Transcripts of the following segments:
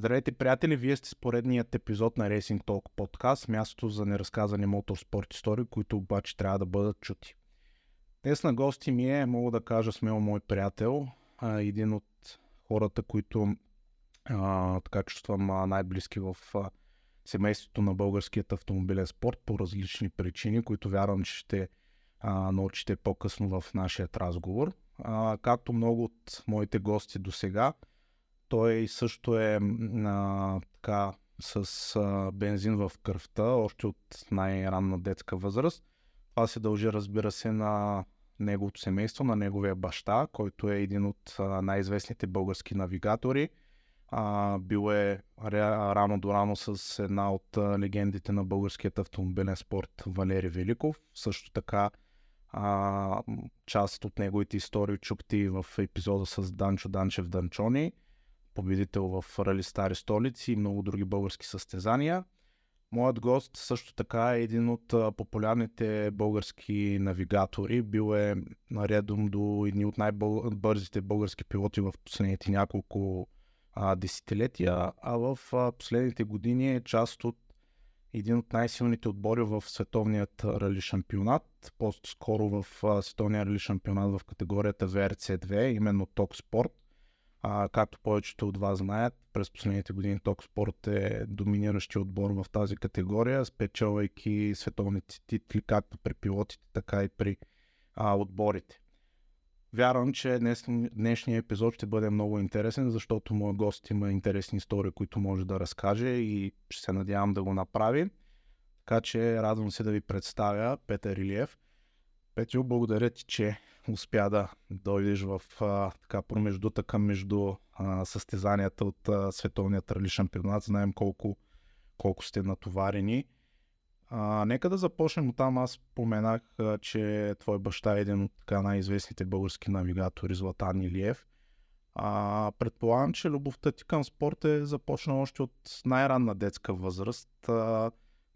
Здравейте, приятели! Вие сте с поредният епизод на Racing Talk подкаст, мястото за неразказани моторспорт истории, които обаче трябва да бъдат чути. Днес на гости ми е, мога да кажа смело мой приятел, един от хората, които а, така чувствам най-близки в а, семейството на българският автомобилен спорт по различни причини, които вярвам, че ще а, научите по-късно в нашия разговор. А, както много от моите гости до сега, той също е а, така с а, бензин в кръвта, още от най-ранна детска възраст. Това се дължи, разбира се, на неговото семейство, на неговия баща, който е един от най-известните български навигатори. А, бил е рано до рано с една от легендите на българският автомобилен спорт Валери Великов. Също така а, част от неговите истории чухте в епизода с Данчо Данчев Данчони победител в Рали Стари столици и много други български състезания. Моят гост също така е един от популярните български навигатори. Бил е наредом до едни от най-бързите български пилоти в последните няколко а, десетилетия, а в а, последните години е част от един от най-силните отбори в световният рали шампионат, по-скоро в а, световния рали шампионат в категорията VRC2, именно Ток Спорт. А, както повечето от вас знаят, през последните години Токспорт е доминиращия отбор в тази категория, спечелвайки световните титли както при пилотите, така и при а, отборите. Вярвам, че днес, днешният епизод ще бъде много интересен, защото моят гост има интересни истории, които може да разкаже и ще се надявам да го направи. Така че радвам се да ви представя Петър Илиев. Петю, благодаря ти, че успя да дойдеш в а, така промеждутъка между а, състезанията от а, световният рали шампионат. Знаем колко, колко сте натоварени. А, нека да започнем от там. Аз споменах, а, че твой баща е един от така най-известните български навигатори, Златан Илиев. А, предполагам, че любовта ти към спорта е започна още от най-ранна детска възраст. А,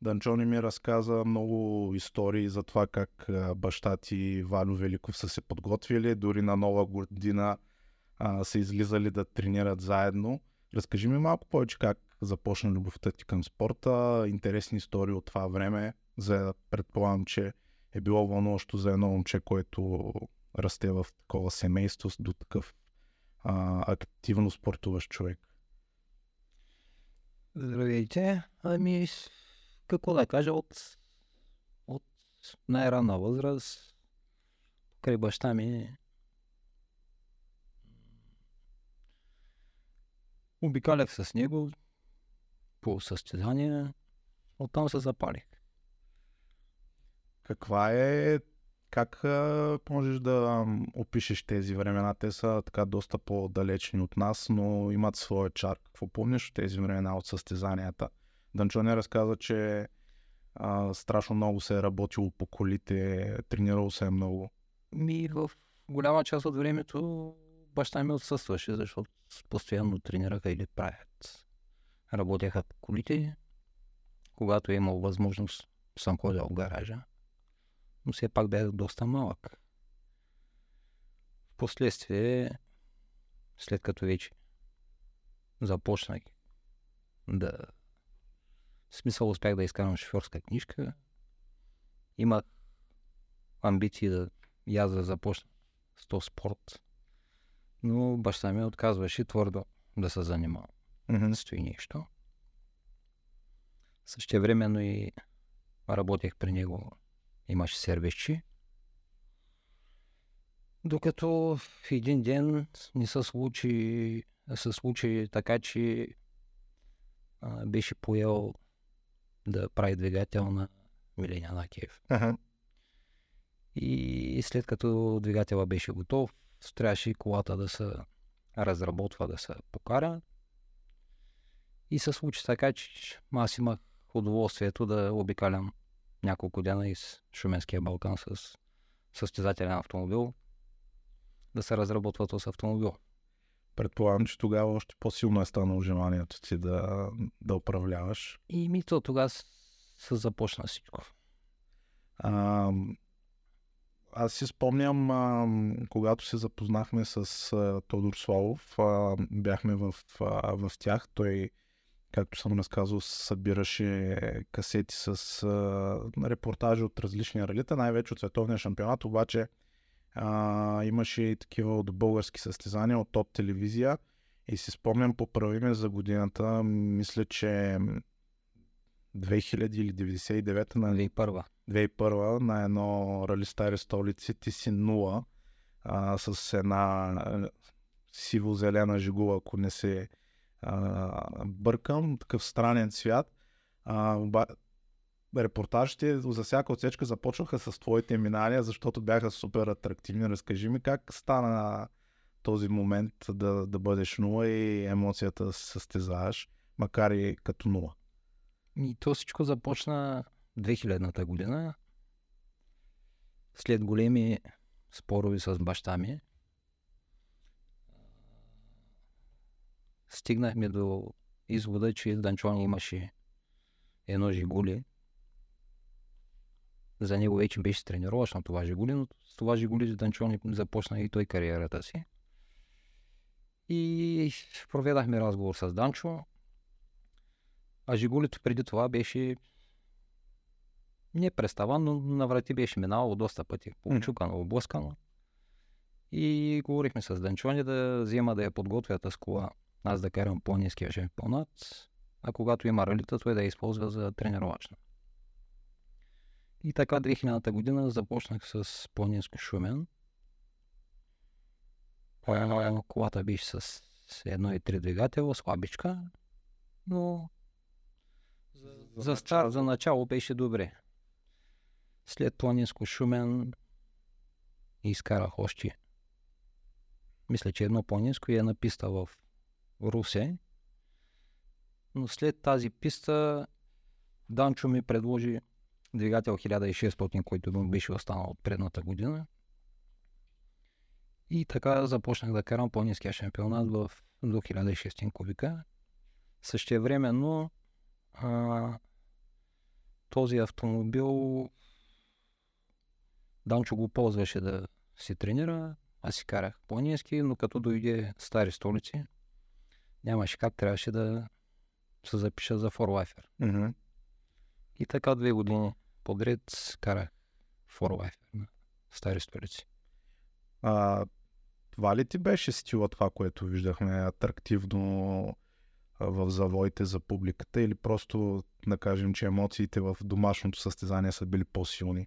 Данчони ми разказа много истории за това как баща ти Валю Великов са се подготвили, дори на нова година а, са излизали да тренират заедно. Разкажи ми малко повече как започна любовта ти към спорта, интересни истории от това време, за предполагам, че е било вълнуващо за едно момче, което расте в такова семейство до такъв а, активно спортуващ човек. Здравейте. Ами, какво да кажа, от, от най-ранна възраст, край баща ми, обикалях с него по състезания, оттам се запалих. Каква е, как можеш да опишеш тези времена? Те са така доста по-далечни от нас, но имат своя чар. Какво помниш от тези времена от състезанията? Данчоне разказа, че а, страшно много се е работило по колите, тренирало се е много. Ми в голяма част от времето баща ми отсъстваше, защото постоянно тренираха или правят. Работеха по колите. Когато е имал възможност, съм ходил в гаража. Но все пак бях доста малък. Впоследствие, след като вече започнах да в смисъл успях да изкарам шофьорска книжка. Имах амбиции да и аз да започна с този спорт. Но баща ми отказваше твърдо да се занимава. Mm-hmm. Стои нещо. Същевременно и работех при него. Имаше сервисчи. Докато в един ден не се случи, се случи така, че а, беше поел да прави двигател на Милениана Киев. Ага. И след като двигателя беше готов, трябваше и колата да се разработва, да се покара. И се случи така, че аз имах удоволствието да обикалям няколко дена из Шуменския Балкан с състезателен автомобил, да се разработва този автомобил. Предполагам, че тогава още по-силно е станало желанието ти да, да управляваш. И ми то тогава се започна всичко. А, аз си спомням, а, когато се запознахме с а, Тодор Славов, а, бяхме в, а, в тях. Той, както съм разказал, събираше касети с а, репортажи от различни ралита, най-вече от световния шампионат, обаче а, имаше и такива от български състезания, от топ телевизия. И си спомням, поправи ме за годината, мисля, че 2000 или 99 на 2001. 2001 на едно рали стари столици, ти си нула а, с една сиво-зелена жигула, ако не се а, бъркам, такъв странен цвят. А, оба... Репортажите за всяка отсечка започнаха с твоите минания, защото бяха супер атрактивни. Разкажи ми как стана този момент да, да бъдеш нула и емоцията да се състезаваш, макар и като нула. И то всичко започна 2000-та година. След големи спорови с баща ми, стигнахме до извода, че Данчон имаше едно жигули. За него вече беше тренировъчно това жигули, но с това жигули Данчон започна и той кариерата си. И проведахме разговор с Данчо. А Жигулито преди това беше не представан, но на врати беше минало доста пъти. Получукано, облъскано. И говорихме с Данчони да взема да я подготвя тази кола. Аз да карам по-низкия шампионат, а когато има ралита, той да я използва за тренировачна. И така 2000-та година започнах с по-низко шумен. Колата беше с едно и три двигател, слабичка, но за, за, стар, за начало беше добре. След планинско шумен изкарах още. Мисля, че едно планинско и една писта в Русе. Но след тази писта Данчо ми предложи двигател 1600, който му беше останал от предната година. И така започнах да карам по-низкия шампионат в до 1600 кубика. Същевременно а, този автомобил Данчо го ползваше да си тренира, аз си карах планински, но като дойде стари столици, нямаше как, трябваше да се запиша за Форлайфер. Mm-hmm. И така две години подред карах Форлайфер на стари столици. А, това ли ти беше стила това, което виждахме атрактивно в завоите за публиката или просто да кажем, че емоциите в домашното състезание са били по-силни?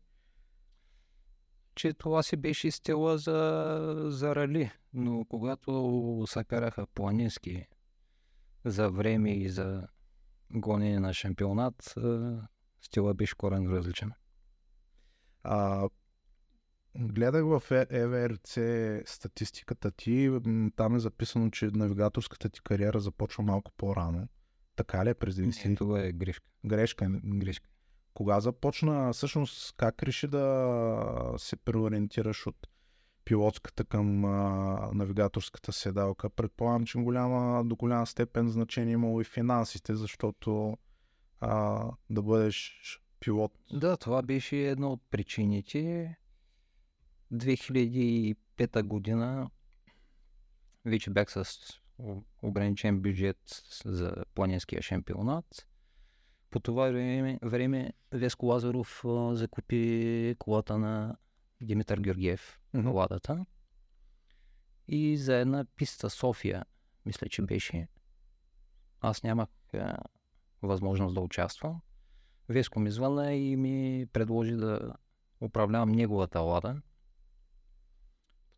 Че това си беше стила за, за рали, но когато се караха планински за време и за гонение на шампионат, стила беше корен различен. А, Гледах в ЕВРЦ статистиката ти. Там е записано, че навигаторската ти кариера започва малко по-рано. Така ли е през 90 Не, това е грешка. Грешка. Грешка. Кога започна, всъщност, как реши да се преориентираш от пилотската към а, навигаторската седалка? Предполагам, че голяма, до голяма степен значение имало и финансите, защото а, да бъдеш пилот. Да, това беше една от причините 2005 година вече бях с ограничен бюджет за планинския шампионат. По това време, време Веско Лазаров а, закупи колата на Димитър Георгиев, mm-hmm. ладата. И за една писта София, мисля, че беше, аз нямах а, възможност да участвам. Веско ми звъна и ми предложи да управлявам неговата лада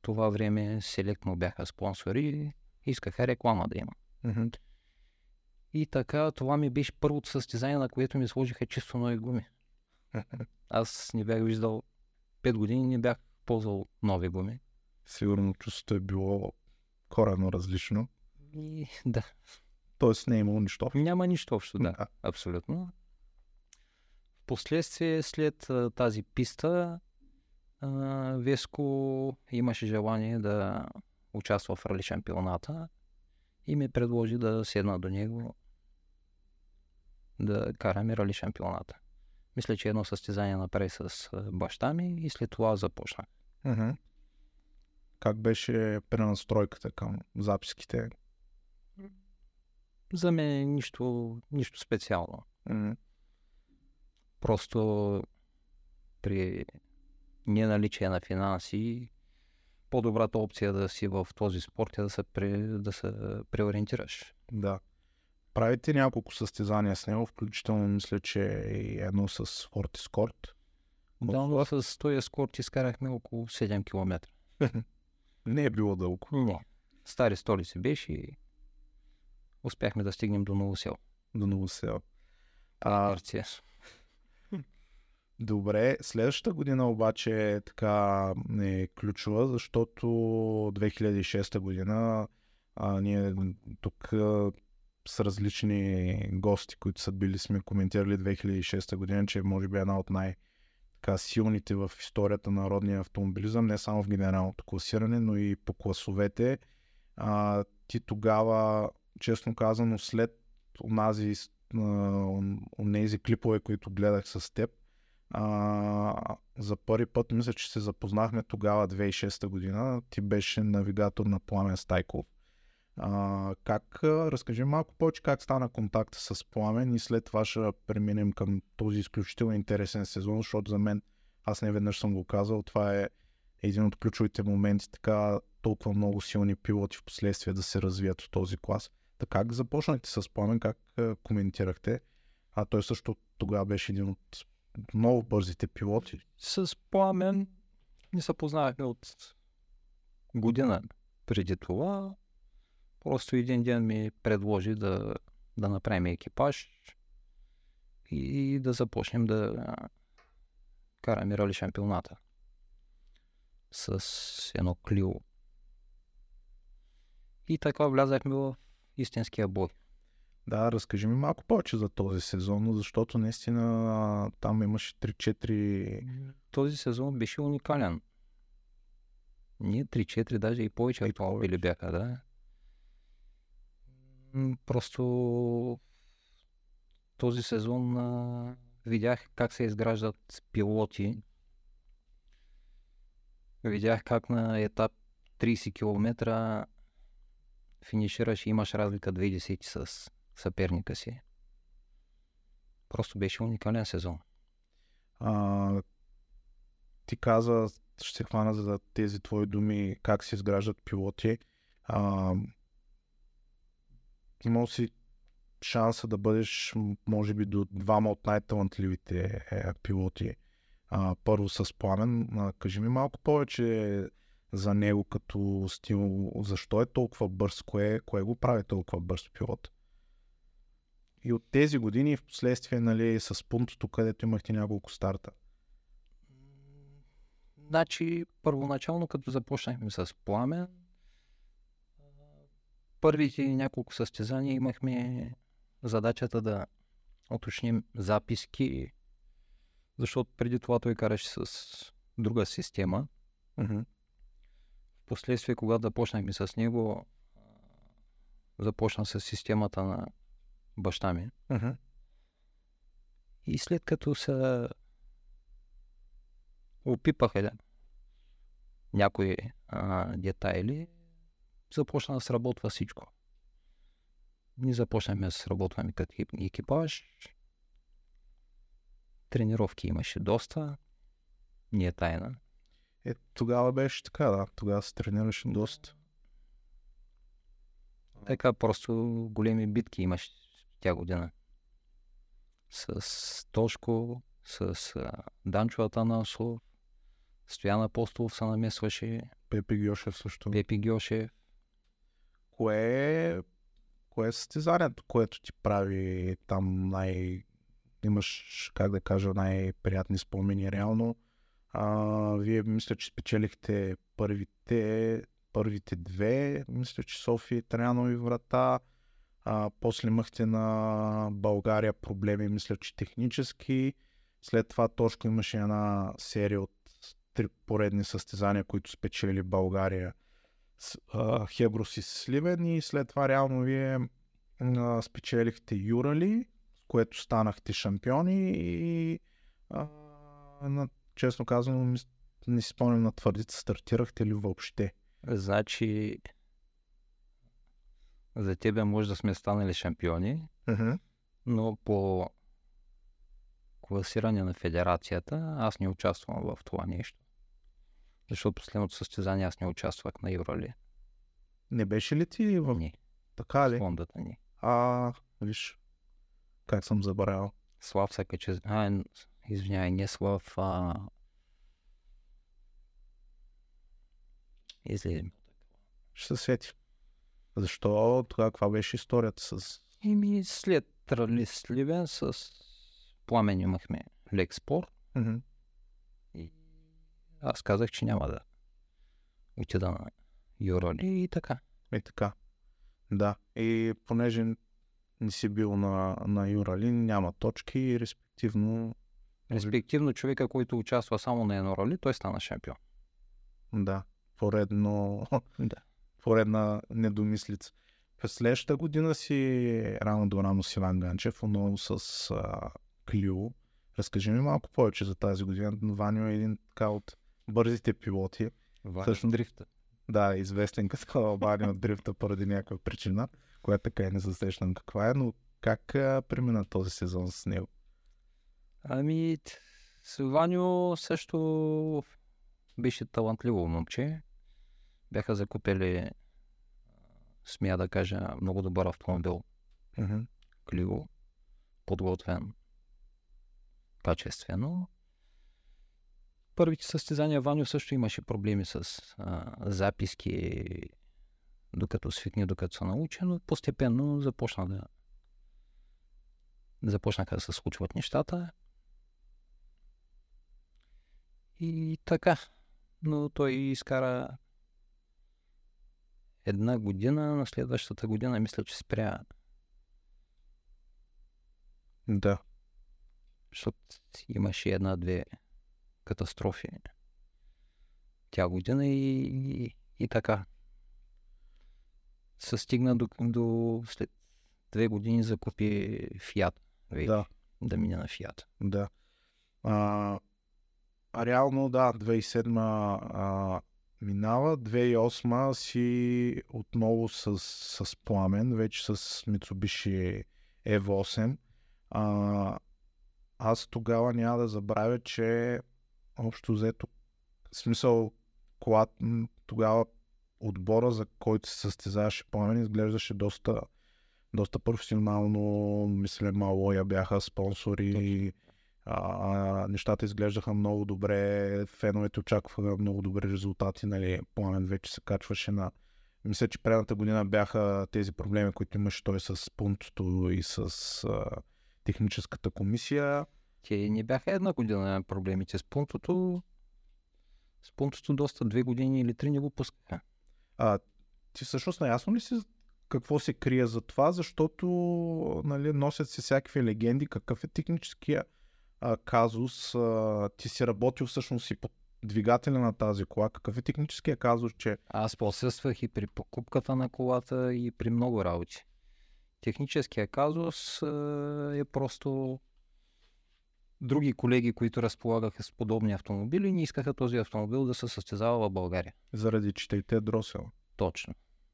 това време селектно бяха спонсори и искаха реклама да има. Mm-hmm. И така, това ми беше първото състезание, на което ми сложиха чисто нови гуми. Аз не бях виждал 5 години, не бях ползвал нови гуми. Сигурно чувството е било корено различно. И, да. Тоест не е имало нищо общо. Няма нищо общо, да. Абсолютно. Впоследствие, след тази писта, Веско имаше желание да участва в рали шампионата и ми предложи да седна до него да караме рали шампионата. Мисля, че едно състезание направи с баща ми и след това започнах. Мгм. Как беше пренастройката към записките? За мен е нищо, нищо специално. Просто при неналичие на финанси, по-добрата опция да си в този спорт е да се, пре, да се преориентираш. Да. Правите няколко състезания с него, включително мисля, че и едно с Фортискорт. Да, но с този ескорт изкарахме около 7 км. Не е било дълго. Не. Стари столици беше и успяхме да стигнем до Новосел. До Новосел. А, Гърция. Добре, следващата година обаче е така е ключова, защото 2006 година а, ние тук а, с различни гости, които са били, сме коментирали 2006 година, че може би е една от най- така силните в историята на народния автомобилизъм, не само в генералното класиране, но и по класовете. А, ти тогава, честно казано, след онази, онези клипове, които гледах с теб, а, за първи път мисля, че се запознахме тогава, 2006 година. Ти беше навигатор на Пламен Стайков. А, как, разкажи малко повече как стана контакта с Пламен и след това ще преминем към този изключително интересен сезон, защото за мен, аз не веднъж съм го казал, това е един от ключовите моменти, така толкова много силни пилоти в последствие да се развият в този клас. Така как започнахте с Пламен, как а, коментирахте? А той също тогава беше един от много бързите пилоти. С Пламен ни се познавахме от година преди това. Просто един ден ми предложи да, да направим екипаж и да започнем да караме рали шампионата с едно клио. И така влязахме в истинския бой. Да, разкажи ми малко повече за този сезон, защото наистина там имаше 3-4... Този сезон беше уникален. Ние 3-4, даже и повече автомобили бяха, да. Просто този сезон а, видях как се изграждат пилоти. Видях как на етап 30 км финишираш и имаш разлика 20 с съперника си. Просто беше уникален сезон. А, ти каза, ще се хвана за тези твои думи, как се изграждат пилоти. А, имал си шанса да бъдеш, може би, до двама от най-талантливите е, пилоти. А, първо с Пламен. А, кажи ми малко повече за него като стил. Защо е толкова бърз? Кое, кое го прави толкова бърз пилот? И от тези години в последствие, нали, с пунктото, където имахте няколко старта. Значи, първоначално, като започнахме с пламен, първите няколко състезания имахме задачата да уточним записки, защото преди това той караше с друга система. Мгм. Впоследствие, когато започнахме с него, започна с системата на баща ми. Мгм. И след като се опипаха да, някои а, детайли, започна да сработва всичко. Ние започнахме да сработваме като екип- екипаж. Тренировки имаше доста. Не е тайна. Е, тогава беше така, да. Тогава се тренираше доста. Така просто големи битки имаше тя година. С Тошко, с а, Данчо Атанасов, Стоян Апостолов се намесваше, Пепи Гьошев също. Пепи Гьошев. Кое е, кое е състезанието, което ти прави там най... Имаш, как да кажа, най-приятни спомени реално. А, вие мисля, че спечелихте първите, първите две. Мисля, че София и Трянови врата. А, после имахте на България проблеми, мисля, че технически. След това Тошко имаше една серия от три поредни състезания, които спечели България с а, Хеброс и Сливен и след това реално вие а, спечелихте Юрали, с което станахте шампиони и а, на, честно мис- не си спомням на твърдица, стартирахте ли въобще? Значи, за тебе може да сме станали шампиони, Uh-huh. но по класиране на федерацията аз не участвам в това нещо. Защото последното състезание аз не участвах на Евроли. Не беше ли ти в Не, така ли? фондата ни. А, виж, как съм забравял. Слав се качи... А, извинявай, не Слав, а... Излезе ми. Ще се сети. Защо? Тогава каква беше историята с... Ими след Рали Сливен с Пламен имахме лек спор. Мгм. И аз казах, че няма да отида на Юроли и така. И така. Да. И понеже не си бил на, на Юралин, няма точки и респективно, Респективно човека, който участва само на едно роли, той стана шампион. да, поредно, Да. поредна недомислица. През следващата година си рано до рано с Иван Ганчев, отново с а, Клио. Разкажи ми малко повече за тази година. Ваню е един така от бързите пилоти. Всъщност- дрифта. Да, известен като Ваню от дрифта поради някаква причина, която така и не се сещам каква е, но как а, премина този сезон с него? Ами, Ваню също беше талантливо момче. Бяха закупили, а, смея да кажа, много добър автомобил. Мгм. Клио, подготвен качествено. Първите състезания Ваню също имаше проблеми с а, записки, докато свикне, докато се научи, но постепенно започна да започнаха да се случват нещата. И така. Но той изкара една година, на следващата година мисля, че спря Да. защото имаше една-две катастрофи тя година и, и, и така. Се стигна до, до след две години закупи Фиат. Вече, Да. да мине на Фиат. Да. А, а реално, да, 2007 а, минава, 2008 си отново с, с пламен, вече с Mitsubishi Evo 8. А, аз тогава няма да забравя, че общо взето, смисъл, кола, м, тогава отбора, за който се състезаваше пламен, изглеждаше доста, доста професионално, мисля, Малоя бяха спонсори, а, нещата изглеждаха много добре, феновете очакваха много добри резултати, нали, Пламен вече се качваше на мисля, че предната година бяха тези проблеми, които имаше той с пунктото и с а, техническата комисия. Те не бяха една година проблемите с пунктото. С пунктото доста две години или три не го пускаха. А, ти всъщност наясно ли си какво се крие за това, защото нали, носят се всякакви легенди, какъв е техническия а, казус, а, ти си работил всъщност и по двигателя на тази кола, какъв е техническия казус, че Аз присъствах и при покупката на колата и при много работи. Техническия казус е просто други колеги, които разполагаха с подобни автомобили, не искаха този автомобил да се състезава в България. заради четирите дросел. Точно.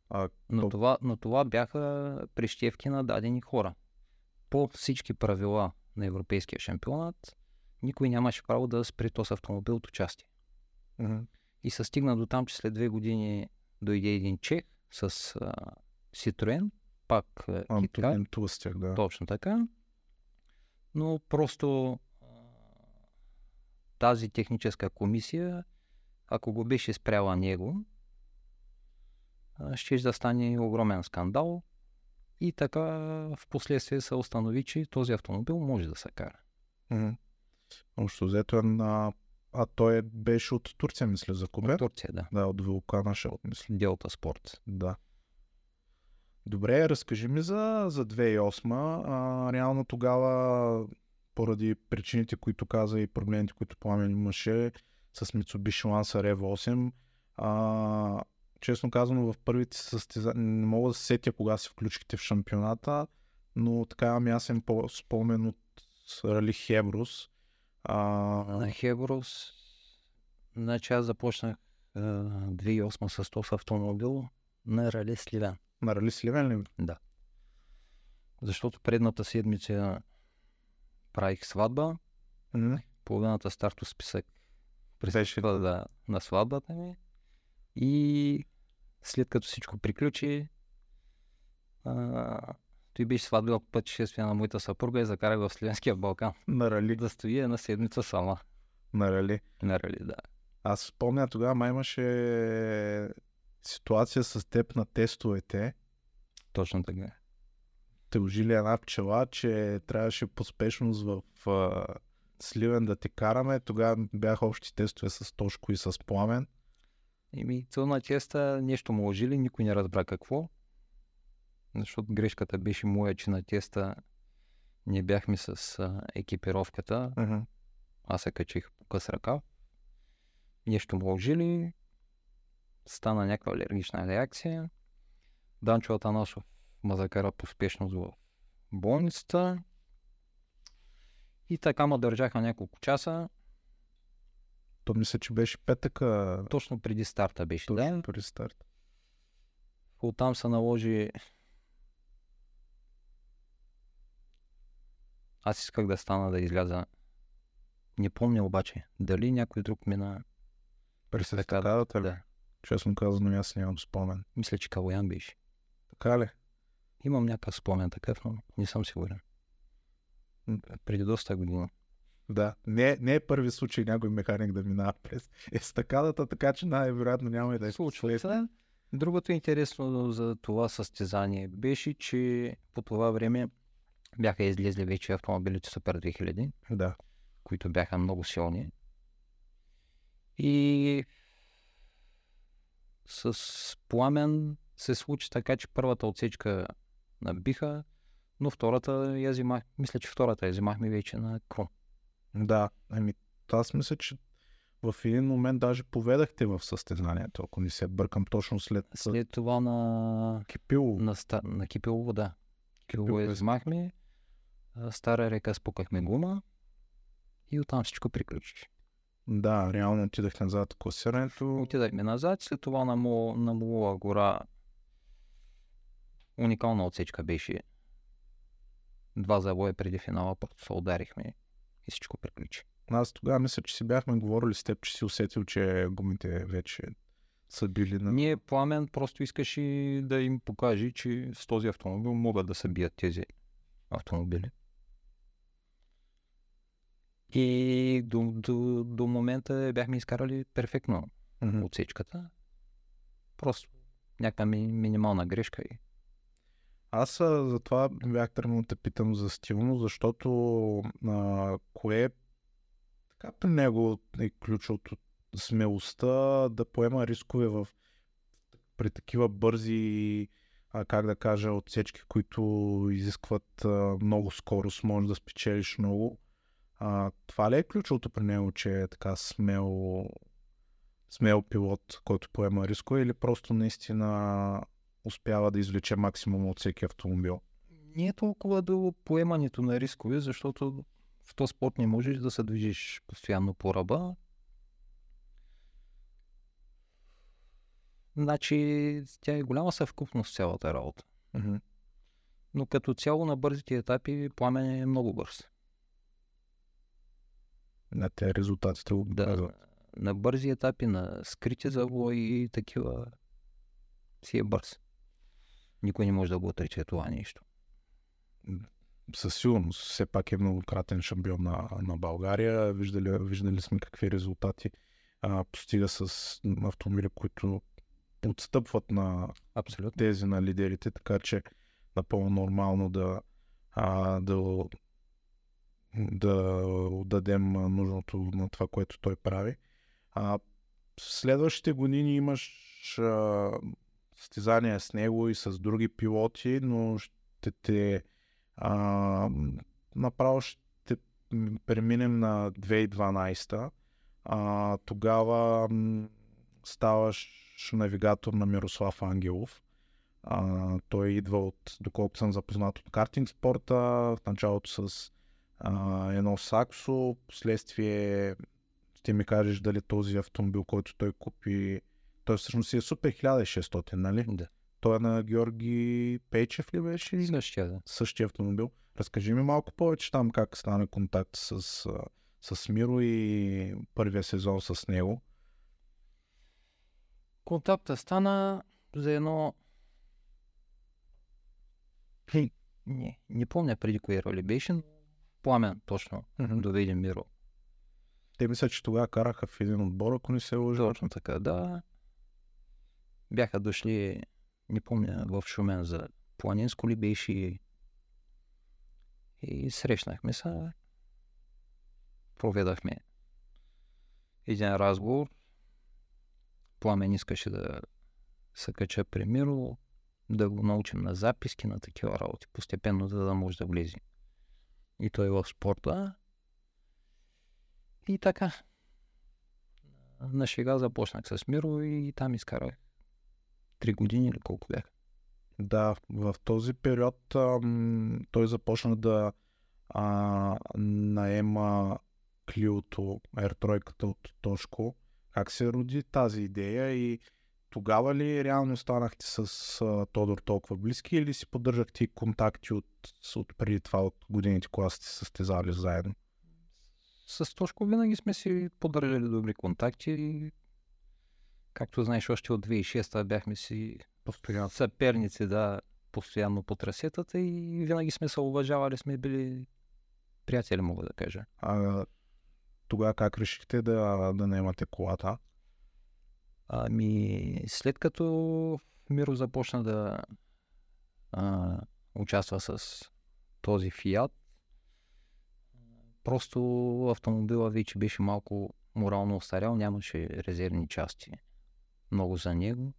А, Но, то- това, но това бяха прищевки на дадени хора. По всички правила на Европейския шампионат, никой нямаше право да спре този автомобил от участие. Мгм. И се стигна до там, че след две години дойде един чех с а, Citroen, пак а, Антон киткар, Ентул с тях, да. точно така. Но просто а, тази техническа комисия, ако го беше спряла него, ще да стане огромен скандал. И така в последствие се установи, че този автомобил може да се кара. Общо взето е на... А той е, беше от Турция, мисля, за От. Турция, да. Да, от Вулкана Шелт, мисля. Делта Спорт. Да. Добре, разкажи ми за, за 2008. А, реално тогава, поради причините, които каза и проблемите, които Пламен имаше с Mitsubishi Lancer Evo 8, а, честно казано, в първите състезания, не мога да се сетя кога се включихте в шампионата, но така имам ясен по- спомен от Рали Хебрус. А, На Хеброс Значи аз започнах а, 2008 с този автомобил на Рали Сливен. На Рали Сливен ли? Да. Защото предната седмица правих сватба, М, половината стартов списък присъства да, на сватбата ми и след като всичко приключи, а, той беше сватбил пътешествие на моята съпруга и закарах в Сливенския Балкан. На Рали. Да стои една седмица сама. На Рали. Нали, да. Аз спомня тогава май имаше ситуация с теб на тестовете. Точно така. Те ожили една пчела, че трябваше по спешност в а, Сливен да ти караме. Тогава бяха общи тестове с Тошко и с Пламен. Еми, цел на теста нещо му ожили, никой не разбра какво. Защото грешката беше моя, че на теста не бяхме с а, екипировката. Uh-huh. Аз се качих по къс ръка. Нещо му ожили. Стана някаква алергична реакция. Данчо Атанасов ме закара по спешност в болницата. И така ме държаха няколко часа. То мисля, че беше петъка. Точно преди старта беше. Точно Да, преди старт. Оттам се наложи... Аз исках да стана да изляза. Не помня обаче дали някой друг мина. През Така, естакадата ли? Да. Честно казано, аз нямам спомен. Мисля, че Калоян беше. Така ли? Имам някакъв спомен такъв, но не съм сигурен. Преди доста години. Да. Не, не е първи случай някой механик да минава през естакадата, така че най-вероятно няма и да е Случва. Другото интересно за това състезание беше, че по това време бяха излезли вече автомобилите Супер 2000. Да. които бяха много силни. И с пламен се случи така, че първата отсечка набиха, но втората я взимах, мисля, че втората я взимахме вече на крум. Да. Ами, аз мисля, че в един момент даже поведахте в състезанието, ако не се бъркам точно след, след... Това на, Кипило. на, ста, на Кипелово, да. Е- взимахме, а, Стара река спукахме гума и оттам всичко приключи. Да, реално отидах назад класирането. Отидахме назад, след това на, Мо, на Молова гора уникална отсечка беше. Два завоя преди финала, просто се ударихме и всичко приключи. Аз тогава мисля, че си бяхме говорили с теб, че си усетил, че гумите вече са били на... Ние Пламен просто искаше да им покаже, че с този автомобил могат да се бият тези автомобили. И до, до, до момента бяхме изкарали перфектно Мгм. отсечката. Просто някаква ми, минимална грешка и Аз затова бях тръгнал да те питам за стилно, защото а, кое така при него е ключ от смелостта да поема рискове в при такива бързи, а, как да кажа, отсечки, които изискват а, много скорост, може да спечелиш много. А, това ли е ключовото при него, че е така смел, смел пилот, който поема рискове или просто наистина успява да извлече максимум от всеки автомобил? не е толкова до поемането на рискове, защото в този спорт не можеш да се движиш постоянно по ръба. Значи, тя е голяма съвкупност цялата работа. Мгм. Но като цяло на бързите етапи пламен е много бърз. На те резултатите го Да, на бързи етапи, на скрити завои и такива си е бърз. Никой не може да го отрече това нещо. Със сигурност. Все пак е многократен шампион на, на България. Виждали, виждали сме какви резултати а, постига с автомобили, които отстъпват на Абсолютно. тези на лидерите, така че напълно нормално да, а, да, да отдадем а, нужното на това, което той прави. А, в следващите години имаш а, състезания с него и с други пилоти, но ще те а, направо ще преминем на 2012. А, тогава м, ставаш навигатор на Мирослав Ангелов. А, той идва от, доколкото съм запознат, от картинг спорта, в началото с а, едно саксо, последствие ще ми кажеш дали този автомобил, който той купи, той всъщност си е супер 1600, нали? Да. Той е на Георги Пейчев ли беше? Същия, да. Същия автомобил. Разкажи ми малко повече там как стана контакт с, с Миро и първия сезон с него. Контакта стана за едно... Не, не помня преди кои роли беше, но пламен точно доведе Миро. Те мисля, че тогава караха в един отбор, ако не се лъжа. Точно така, да. Бяха дошли, не помня, в Шумен за планинско ли беше и, срещнахме се. Проведахме един разговор. Пламен искаше да се кача при Миро, да го научим на записки, на такива работи, постепенно, за да може да влезе. И той в спорта. И така. На шега започнах с Миро и там изкарах три години или колко бях. Да, в този период ам, той започна да а, наема Клиото, R3 от Тошко. Как се роди тази идея и тогава ли реално станахте с а, Тодор толкова близки или си поддържахте контакти от, от преди това, от годините, когато сте състезали заедно? С Тошко винаги сме си поддържали добри контакти. и, Както знаеш, още от 2006 бяхме си Постоянно. съперници, да, постоянно по трасетата и винаги сме се уважавали, сме били приятели, мога да кажа. А, тогава как решихте да, да наемате колата? Ами, след като Миро започна да а, участва с този Фиат, просто автомобила вече беше малко морално устарял, нямаше резервни части много за него.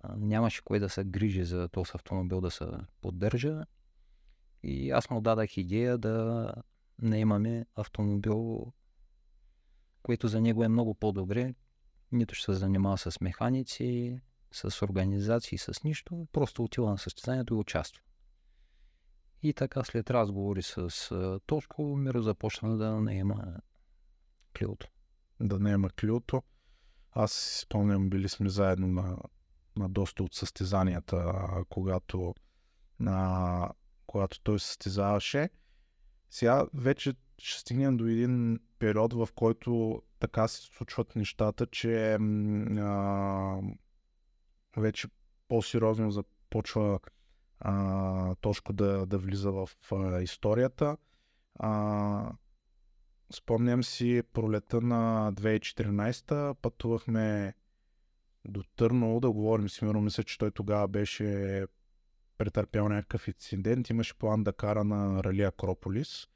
А, нямаше кой да се грижи за този автомобил да се поддържа. И аз му дадах идея да наемаме автомобил, което за него е много по-добре, нито ще се занимава с механици, с организации, с нищо. Просто отива на състезанието и участва. И така след разговори с Тошко, Миро започна да наема Клиото. да наема Клиото. Аз спомням, били сме заедно на, на доста от състезанията, а, когато, на, когато той състезаваше. Сега вече ще стигнем до един период, в който така се случват нещата, че а, вече по-сериозно започва а, Тошко да, да влиза в а, историята. А, спомням си пролета на 2014 пътувахме до Търново да говорим с Миро. Мисля, че той тогава беше претърпял някакъв инцидент. Имаше план да кара на Рали Акрополис.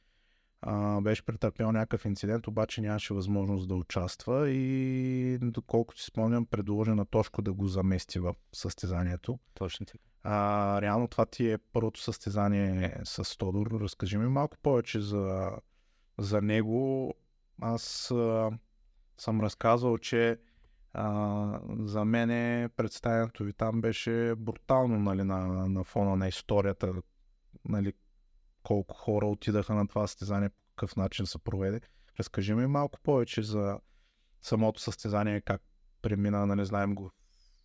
А, беше претърпял някакъв инцидент, обаче нямаше възможност да участва и доколкото си спомням, предложи на Тошко да го замести в състезанието. Точно така. А, реално това ти е първото състезание с Тодор. Разкажи ми малко повече за, за него. Аз а, съм разказал, че а, за мен представянето ви там беше брутално нали, на, на фона на историята. Нали, колко хора отидаха на това състезание, по какъв начин се проведе. Разкажи ми малко повече за самото състезание, как премина, нали, знаем го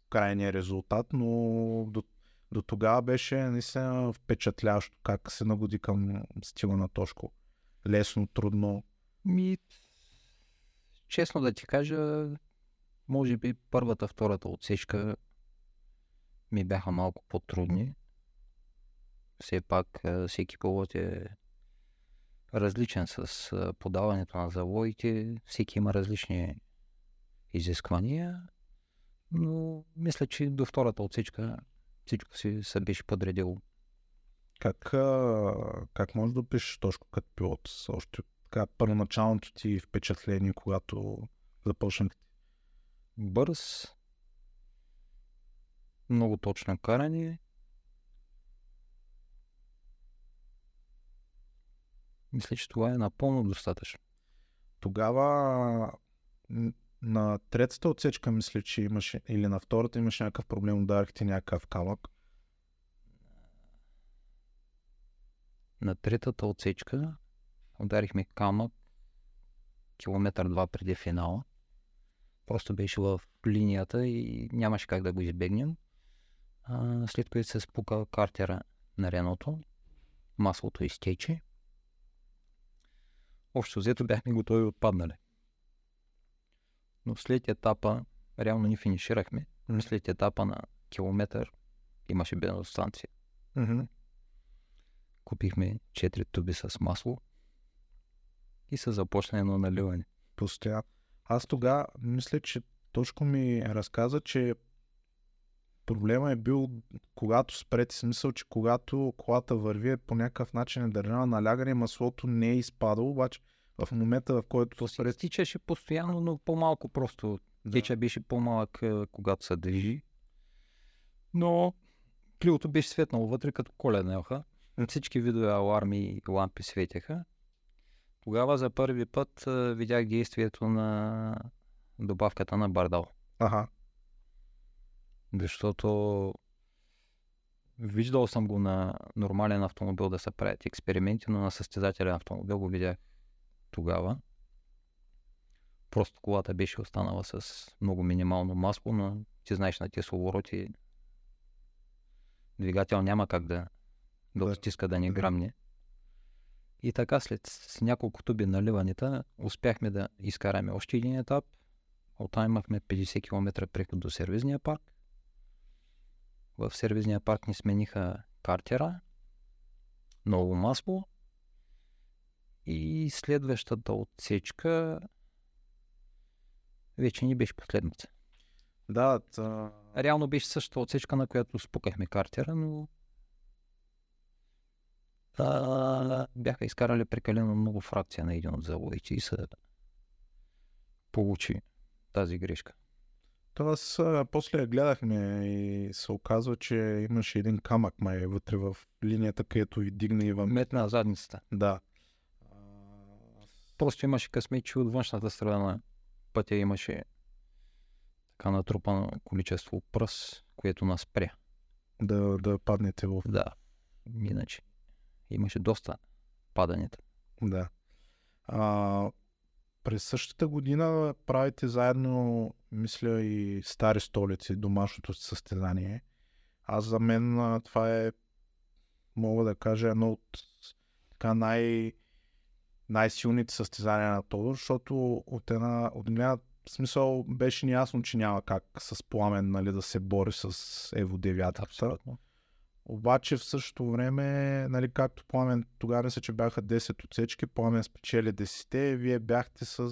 крайния резултат, но до, до тогава беше наистина впечатляващо как се нагоди към стила на Тошко. Лесно, трудно. Ми, честно да ти кажа, може би първата, втората отсечка ми бяха малко по-трудни. Все пак всеки пилот е различен с подаването на завоите. Всеки има различни изисквания. Но мисля, че до втората отсечка всичко си се беше подредило. Как, а, как можеш да опишеш Тошко като пилот? Още така, първоначалното ти впечатление, когато започнахте. Бърз, много точно каране. Мисля, че това е напълно достатъчно. Тогава на третата отсечка мисля, че имаше, или на втората имаше някакъв проблем, ударихте някакъв камък. На третата отсечка ударихме камък километър два преди финала. Просто беше в линията и нямаше как да го избегнем. А, след което се спука картера на Реното. Маслото изтече. Общо взето бяхме готови отпаднали. Но след етапа, реално ни финиширахме, но след етапа на километър имаше бензостанция. Мгм. Купихме 4 туби с масло и се започна едно наливане. Постоянно. Аз тогава мисля, че Точко ми разказа, че проблема е бил когато спрете, смисъл, че когато колата върви е по някакъв начин е държана налягане, маслото не е изпадало, обаче в момента, в който То си спрете, тичаше постоянно, но по-малко просто. Да. Теча беше по-малък, е, когато се движи. Но клилото беше светнало вътре като коледна елха. Всички видове аларми и лампи светеха. Тогава за първи път видях действието на добавката на бардал. Ага. Защото виждал съм го на нормален автомобил да се правят експерименти, но на състезателен автомобил го видях тогава. Просто колата беше останала с много минимално масло, но ти знаеш на тези обороти двигател няма как да, Да. отстиска да ни грамне. И така след с няколко туби наливанита успяхме да изкараме още един етап. Оттам имахме 50 км преход до сервизния парк. В сервизния парк ни смениха картера, ново масло и следващата отсечка вече ни беше последната. Да, та... Реално беше същата отсечка, на която спукахме картера, но а, бяха изкарали прекалено много фракция на един от заводите и се получи тази грешка. То аз а, после гледахме и се оказва, че имаше един камък май вътре в линията, където ви дигна и вам. Метна задницата. Да. Просто имаше късмет, че от външната страна на пътя имаше така натрупано количество пръс, което нас спря. Да, да паднете в... Да. Иначе имаше доста паданията. Да. А, през същата година правите заедно, мисля, и Стари столици, домашното състезание. Аз за мен това е, мога да кажа, едно от така най- най-силните състезания на Тодор, защото от една, от една смисъл беше ясно, че няма как с пламен нали, да се бори с Ево 9. Абсолютно. Обаче в същото време, нали, както Пламен, тогава мисля, че бяха 10 отсечки, Пламен спечели 10, вие бяхте с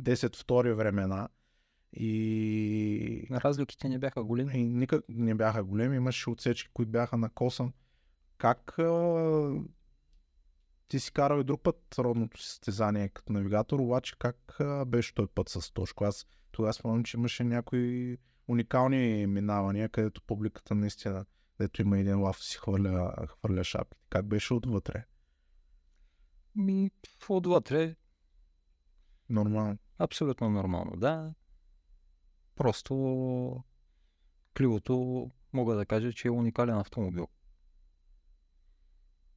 10 втори времена и, Разликите не бяха големи. и никак не бяха големи, имаше отсечки, които бяха на косъм. Как а, ти си карал и друг път родното си състезание като навигатор, обаче как а, беше този път с Тошко? Аз тогава спомням, че имаше някои уникални минавания, където публиката наистина, дето има един лав си хвърля, хвърля шапки. Как беше отвътре? Ми, отвътре Нормално. абсолютно нормално, да. Просто Кливото мога да кажа, че е уникален автомобил.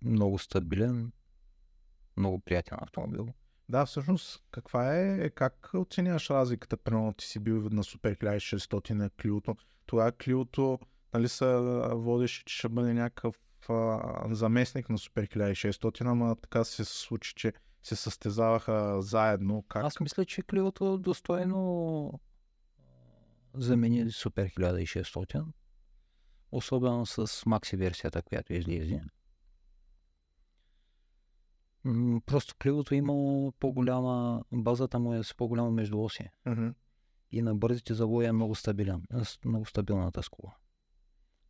Много стабилен, много приятен автомобил. Да, всъщност, каква е, е как оценяваш разликата? Примерно ти си бил на Супер 1600 на Клиото. Тогава Клиото, нали са водеше, че ще бъде някакъв а, заместник на Супер 1600, ама така се случи, че се състезаваха заедно. Как? Аз мисля, че Кливото достойно замени Супер 1600. Особено с Макси версията, която излезе. Просто Кливото има по-голяма, базата му е с по-голямо междуосие. Мгм. И на бързите завои е много стабилен, много стабилната скула.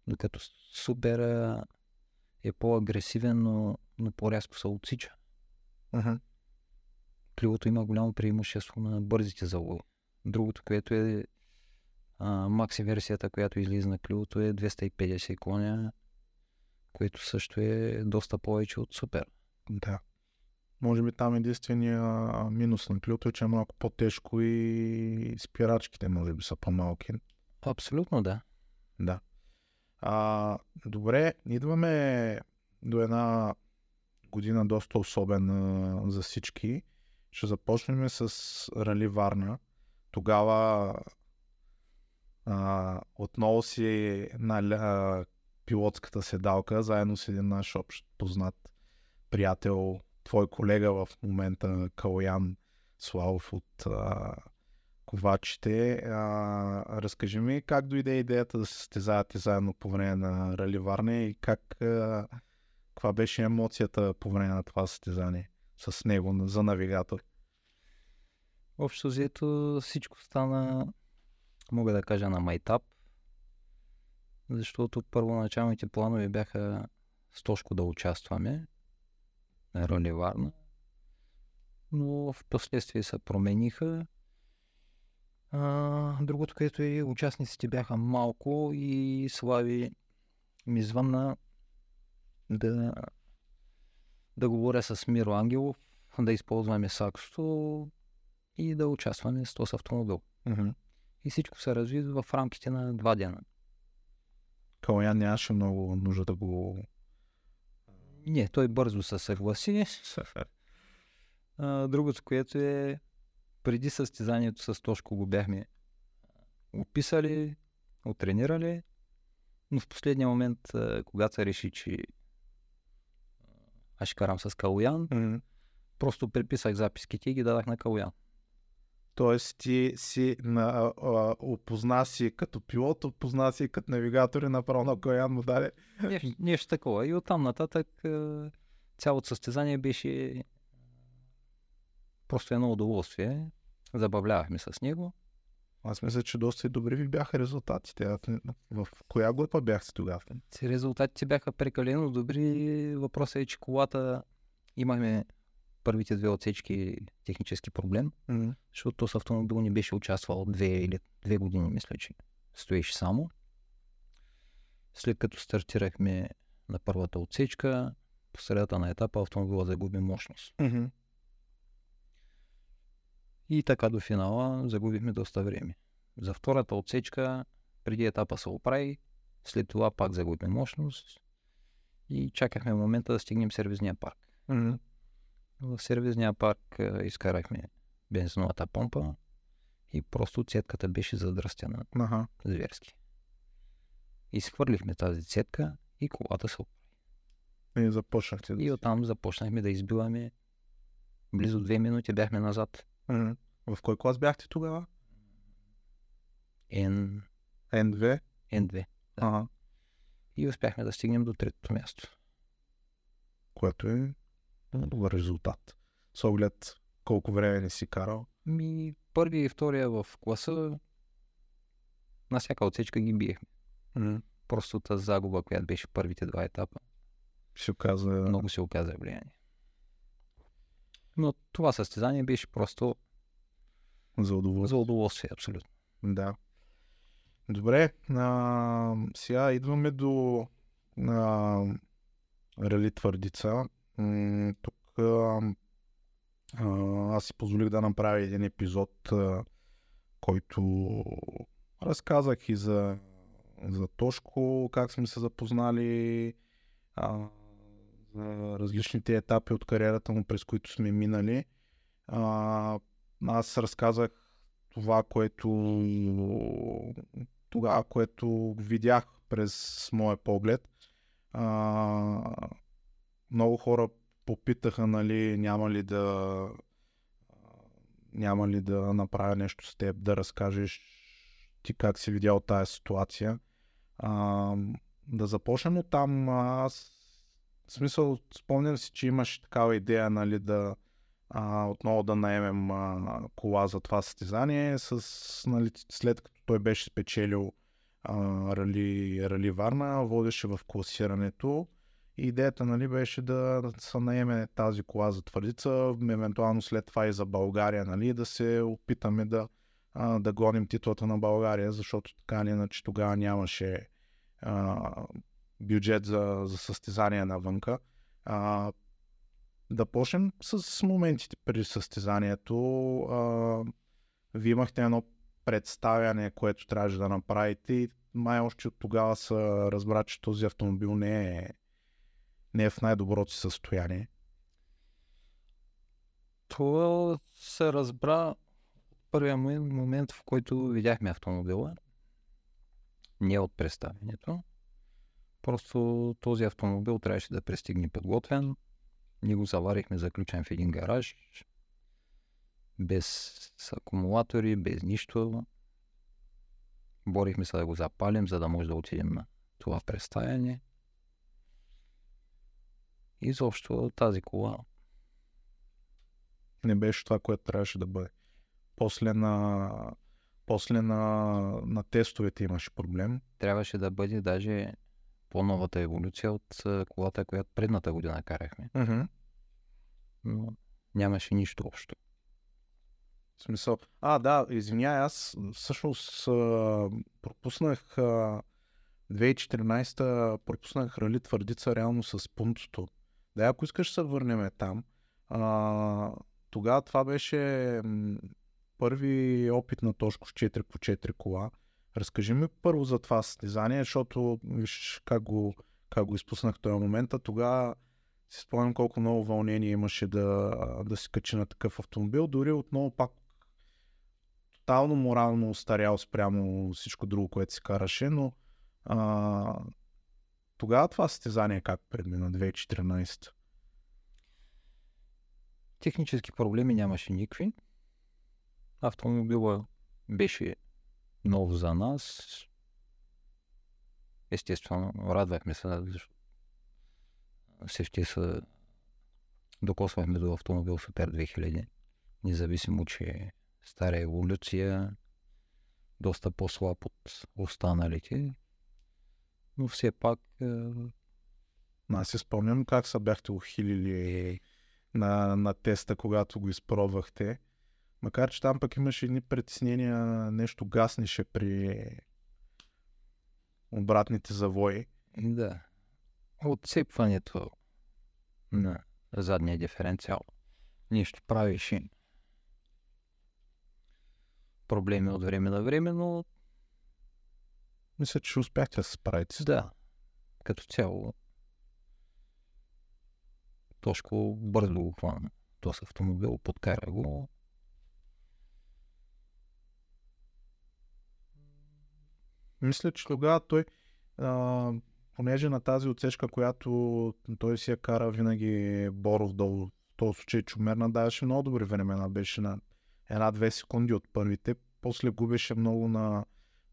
Докато Супер а, е по-агресивен, но, но по-рязко се отсича. Мгм. Кливото има голямо преимущество на бързите завои. Другото, което е а, макси версията, която излиза на Кливото е 250 коня, което също е доста повече от Супер. Да. Може би там единствения минус на Клиото е, че е малко по-тежко и спирачките може би са по-малки. Абсолютно да. Да. А, добре, идваме до една година доста особена за всички. Ще започнем с Рали Варна. Тогава а, отново си на а, пилотската седалка, заедно с един наш общ познат приятел, твой колега в момента, Калоян Славов от а, Ковачите. А, разкажи ми как дойде идеята да се състезавате заедно по време на Рали Варна и как, а, каква беше емоцията по време на това състезание с него за навигатор? Общо взето всичко стана, мога да кажа, на майтап, защото първоначалните планове бяха с да участваме на роли Варна, но в последствие се промениха. А, другото, което е, участниците бяха малко и Слави ми звънна да, да говоря с Миро Ангелов, да използваме саксото и да участваме с този автомобил. Mm-hmm. И всичко се разви в рамките на два дена. Калоян нямаше много нужда да го... Не, той бързо се съгласи. Другото, което е преди състезанието с Тошко го бяхме описали, отренирали, но в последния момент, когато се реши, че аз ще карам с Калоян, Mm-hmm. просто приписах записките и ги дадах на Калоян. Тоест ти си на, а, опозна си като пилот, опозна си като навигатор и направо на Калоян му даде. Нещо, нещо такова. И оттам нататък цялото състезание беше просто едно удоволствие. Забавлявахме с него. Аз мисля, че доста и добри ви бяха резултатите. В коя група бяхте тогава? Те резултатите бяха прекалено добри. Въпросът е, че колата имахме първите две отсечки технически проблем, Mm-hmm. защото този автомобил не беше участвал две или две години, мисля, че стоеше само. След като стартирахме на първата отсечка, по средата на етапа автомобила загуби мощност. Mm-hmm. И така до финала загубихме доста време. За втората отсечка, преди етапа се оправи, след това пак загубихме мощност и чакахме момента да стигнем сервизния парк. Mm-hmm. В сервизния парк а, изкарахме бензиновата помпа и просто цетката беше задръстена Ага. зверски. Изхвърлихме тази цетка и колата се оправи. И започнахте да... И оттам започнахме да избиваме. Близо две минути бяхме назад. В кой клас бяхте тогава? N, N2? N2. Да. Ага. И успяхме да стигнем до третото място. Което е добър резултат. С оглед колко време не си карал. Ми, първия и втория в класа на всяка отсечка ги биехме. Mm-hmm. Просто тази загуба, която беше първите два етапа, Ще каза... много се оказа влияние. Но това състезание беше просто За удоволствие. за удоволствие, абсолютно. Да. Добре, а, сега идваме до а, Рали Твърдица. М, тук а, а, аз си позволих да направя един епизод, а, който разказах и за, за Тошко, как сме се запознали, а, за различните етапи от кариерата му, през които сме минали. А, аз разказах това, което тогава, което видях през моя поглед. А, много хора попитаха, нали, няма ли да няма ли да направя нещо с теб, да разкажеш ти как си видял тази ситуация. А, да започнем от там. Аз, в смисъл, спомням си, че имаш такава идея, нали, да, а, отново да наемем а, кола за това състезание, с, нали, след като той беше спечелил а, Рали, Рали Варна, водеше в класирането. И идеята нали, беше да се наеме тази кола за твърдица, евентуално след това и за България, нали, да се опитаме да, а, да гоним титлата на България, защото така или иначе тогава нямаше а, бюджет за, за състезания навънка. А, да почнем с моментите преди състезанието. А, вие имахте едно представяне, което трябваше да направите и май още от тогава се разбра, че този автомобил не е, не е в най-доброто си състояние. Това се разбра първия момент, в който видяхме автомобила. Не от представянето. Просто този автомобил трябваше да пристигне подготвен. Ние го заварихме заключен в един гараж. Без акумулатори, без нищо. Борихме се да го запалим, за да може да отидем на това представяне. Изобщо тази кола не беше това, което трябваше да бъде. После на, после на, на тестовете имаше проблем. Трябваше да бъде даже по-новата еволюция от колата, която предната година карахме. Mm-hmm. Но нямаше нищо общо. В смисъл. А, да, извинявай, аз всъщност пропуснах 2014 пропуснах Рали Твърдица реално с пунктото. Да, ако искаш се върнем там, а, тогава това беше първи опит на Тошко с 4 по 4 кола. Разкажи ми първо за това състезание, защото виж как го, как го изпуснах в този момент. Тогава си спомням колко много вълнение имаше да, да се качи на такъв автомобил. Дори отново пак тотално морално устарял спрямо всичко друго, което се караше, но а, тогава това състезание как предмина 2014? Технически проблеми нямаше никакви. Автомобила беше нов за нас. Естествено, радвахме се, защото всички са докосвахме до автомобил Супер 2000. Независимо, че е стара еволюция, доста по-слаб от останалите. Но все пак... Е... Аз си спомням как са бяхте ухилили на, на теста, когато го изпробвахте. Макар, че там пък имаше едни притеснения, нещо гаснеше при обратните завои. Да. Отсипването на задния диференциал. Нищо правеше проблеми от време на време, но... Мисля, че успяхте да се справите. Да. Като цяло Тошко бързо го хвана. То с автомобил, подкара го. Мисля, че тогава той, а, понеже на тази отсечка, която той си я кара винаги Боров долу, в този случай Чумерна даваше много добри времена, беше на една-две секунди от първите, после губеше много на,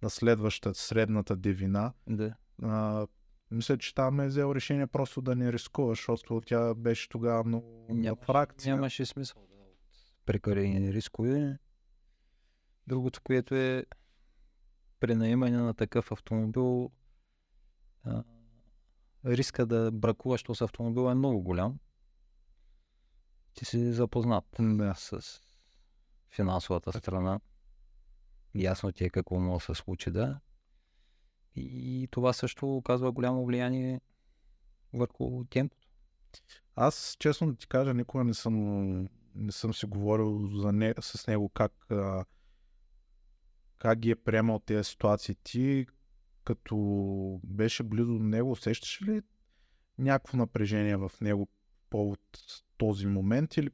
на следващата, средната девина. Да. А, мисля, че там е взел решение просто да не рискува, защото тя беше тогава много Нямаше, фракция. Нямаше смисъл да прекалени рискове. Другото, което е при наемане на такъв автомобил, а, риска да бракуваш този автомобил е много голям. Ти си запознат да. с финансовата страна. Ясно ти е какво може да се случи да. И това също оказва голямо влияние върху темпото. Аз, честно да ти кажа, никога не съм, не съм си говорил за не, с него как, а, как ги е приемал тези ситуации. Ти, като беше близо до него, усещаш ли някакво напрежение в него повод този момент или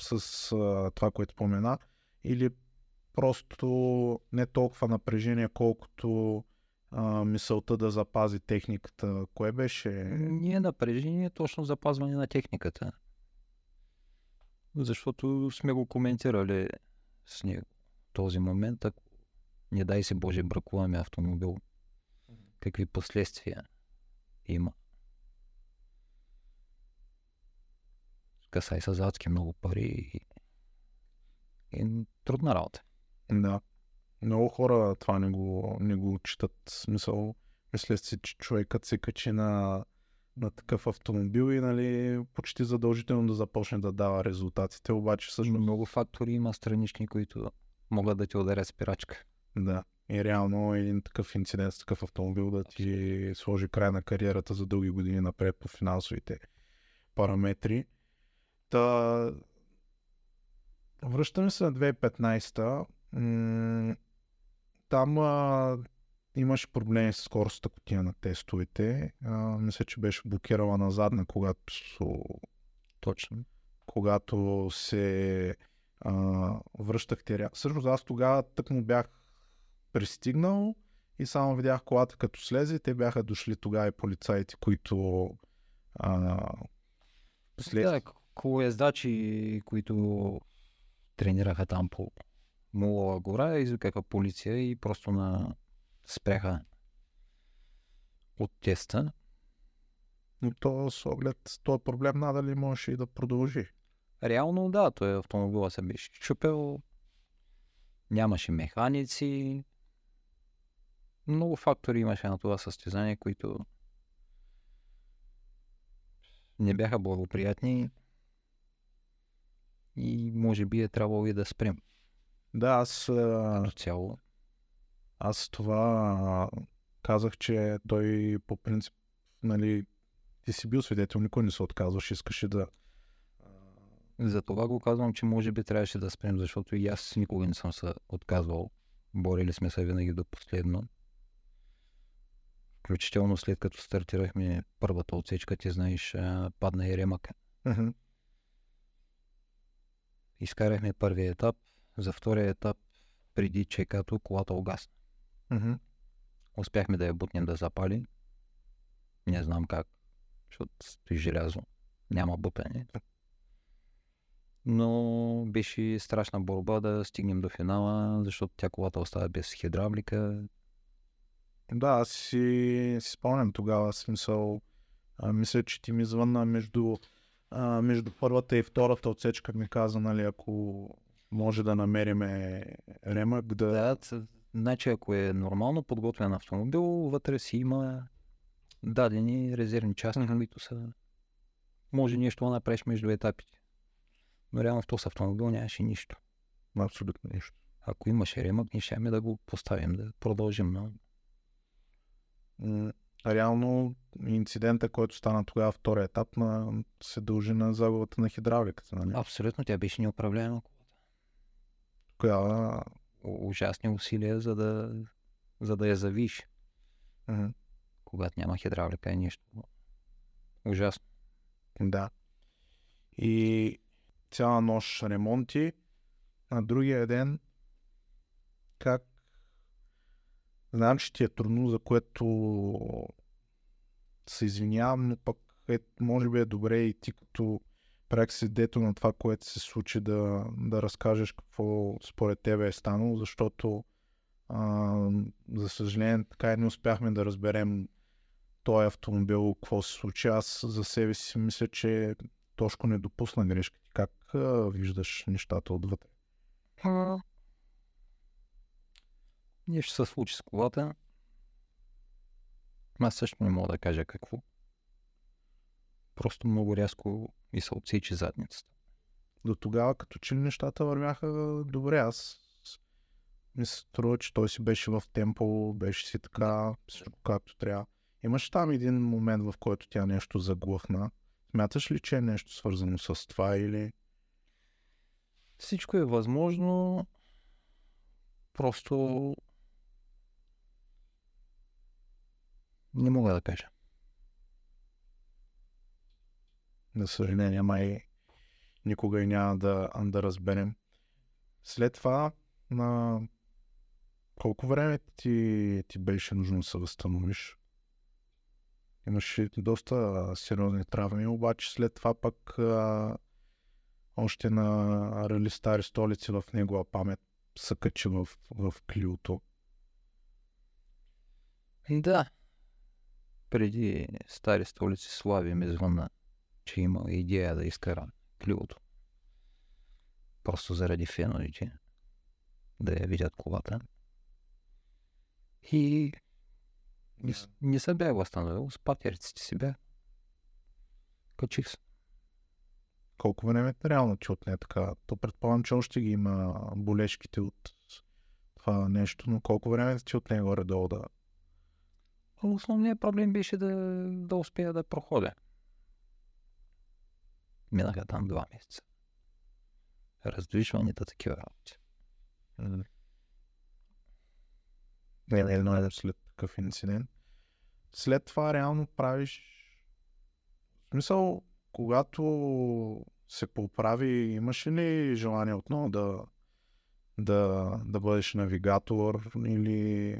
с а, това, което спомена, или просто не толкова напрежение, колкото а, мисълта да запази техниката. Кое беше? Ние напрежение, точно запазване на техниката. Защото сме го коментирали с него този момент, ако не дай се Боже бракуваме автомобил, какви последствия има. Касай с адски много пари и, и трудна работа. Да. Много хора това не го, не го четат. Смисъл, мисля си, че човекът се качи на, на такъв автомобил и нали, почти задължително да започне да дава резултатите, обаче. Има много фактори, има странични, които могат да ти ударят спирачка. Да. И реално един такъв инцидент с такъв автомобил да ти сложи край на кариерата за дълги години напред по финансовите параметри. Та... Връщаме се на 2015 м- там а, имаше проблеми с скоростта котия на тестовете. А, мисля, че беше блокирала на задна, когато... Точно. когато се а, връщахте. Всъщност аз тогава тък му бях пристигнал и само видях колата като слезе. Те бяха дошли тогава и полицаите, които а, след... Да, колоездачи, които тренираха там по Мулова гора, извикаха полиция и просто на спряха от теста. Но то с оглед този проблем надали можеше и да продължи. Реално да, той автомобила се беше чупел, нямаше механици, много фактори имаше на това състезание, които не бяха благоприятни и може би е трябвало и да спрем. Да, аз... Като цяло. Аз това казах, че той по принцип, нали, ти си бил свидетел, никой не се отказваш, искаше да... За това го казвам, че може би трябваше да спрем, защото и аз никога не съм се отказвал. Борили сме се винаги до последно. Включително след като стартирахме първата отсечка, ти знаеш, падна и ремък. Uh-huh. Изкарахме първия етап. За втория етап, преди чекато, колата огасна. Uh-huh. Успяхме да я бутнем да запали. Не знам как, защото стои желязо. Няма бутане. Но беше страшна борба да стигнем до финала, защото тя колата остава без хидравлика. Да, аз си, си спомням тогава, смисъл. А, мисля, че ти ми звънна между, а, между първата и втората отсечка ми каза, нали, ако може да намериме ремък да... Да, значи ако е нормално подготвен автомобил, вътре си има дадени резервни части, mm-hmm. които са... Може нещо да направиш между етапите. Но реално в този автомобил нямаше нищо. Абсолютно нищо. Ако имаше ремък, ние ще да го поставим, да продължим. Но реално инцидента, който стана тогава втория етап, на, се дължи на загубата на хидравликата. Нали? Абсолютно, тя беше неуправляема колата. Коя... Ужасни усилия, за да, за да я завиш. Когато няма хидравлика е нещо ужасно. Да. И цяла нощ ремонти. На другия ден как Знам, че ти е трудно, за което се извинявам, но пък е, може би е добре и ти като прак дето на това, което се случи, да, да разкажеш какво според тебе е станало, защото а, за съжаление така и не успяхме да разберем този автомобил, какво се случи. Аз за себе си мисля, че Тошко не допусна грешка. Как а, виждаш нещата отвътре? Нещо се случи с колата. Аз също не мога да кажа какво. Просто много рязко и се отсече задницата. До тогава, като че нещата вървяха добре, аз ми се струва, че той си беше в темпо, беше си така, всичко както трябва. Имаш там един момент, в който тя нещо заглъхна. Смяташ ли, че е нещо свързано с това или... Всичко е възможно. Просто Не мога да кажа. За съжаление, май никога и няма да, да разберем. След това, на колко време ти, ти беше нужно да се възстановиш? Имаше доста сериозни травми, обаче след това пък а, още на Рали Стари столици в негова памет се качи в, в Клиото. Да, преди стари столици Слави ми звънна, че има идея да изкара клювото. Просто заради феновите. Да я видят колата. И не, не се бях възстановил, с патериците си бях. Качих се. Колко време е реално че отне така? То предполагам, че още ги има болешките от това нещо, но колко време ти отне горе-долу да Основният проблем беше да, да успея да проходя. Минаха там два месеца. Раздвижванията, такива работи. Не, не, не, след такъв инцидент. След това реално правиш... В смисъл, когато се поправи. Имаше ли желание отново да, да, да бъдеш навигатор или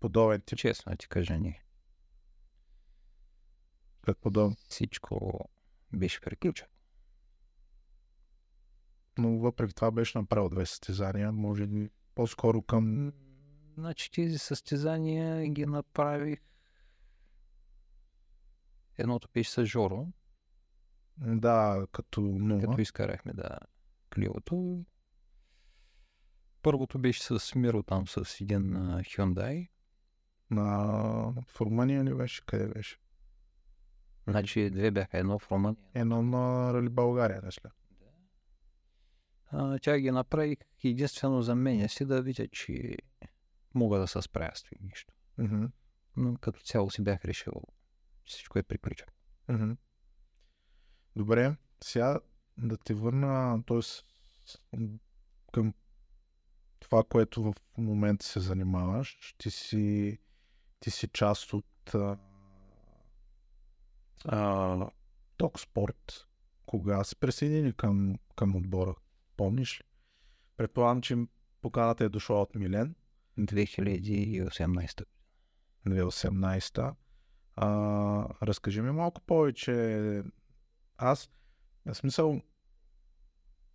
подобен тип? Честно ти кажа, не. Как подобен? Всичко беше приключено. Но въпреки това беше направил две състезания, може би по-скоро към... Значи тези състезания ги направих. Едното беше с Жоро, Да, като нула. като изкарахме да Клиото. Първото беше с Миро там с един Hyundai. На... В Румъния ли беше? Къде беше? Значи две бяха, едно в Румъния. Едно на Рали България, не сля. А, тя ги направих единствено за мен си да видя, че мога да се справя с това нещо. Мгм. Но като цяло си бях решил, че всичко е приключено. Мгм. Добре, сега да те върна, т.е. към това, което в момента се занимаваш. Ти си, ти си част от а, а, Ток Спорт. Кога се присъедини към, към отбора? Помниш ли? Предполагам, че поканата е дошла от Милен. 2018. 2018. А, разкажи ми малко повече. Аз, в смисъл,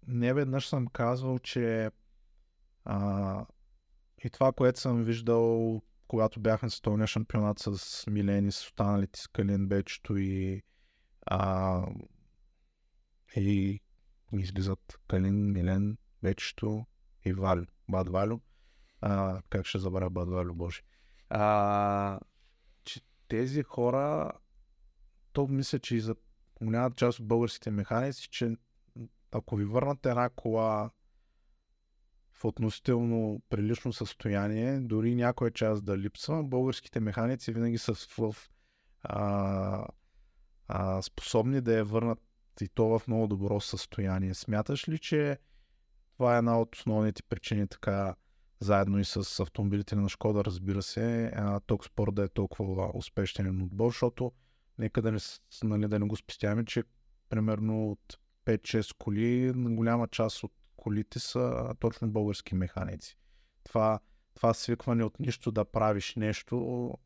не веднъж съм казвал, че а, и това, което съм виждал, когато бях на световния шампионат с Милен и с останалите с Калин Бечето и, а, и излизат Калин, Милен, Бечето и Валю, Бад Валю. А, как ще забравя Бад Валю, боже. А, че тези хора, то мисля, че и за голямата част от българските механици, че ако ви върнат една кола в относително прилично състояние, дори някоя част да липсва, българските механици винаги са в, а, а, способни да я върнат и то в много добро състояние. Смяташ ли, че това е една от основните причини така заедно и с автомобилите на Шкода, разбира се, Токспорт да е толкова успешен отбор, защото нека да не, нали, да не го спестяваме, че примерно от 5-6 коли, голяма част от колите са точно български механици. Това, това свикване от нищо да правиш нещо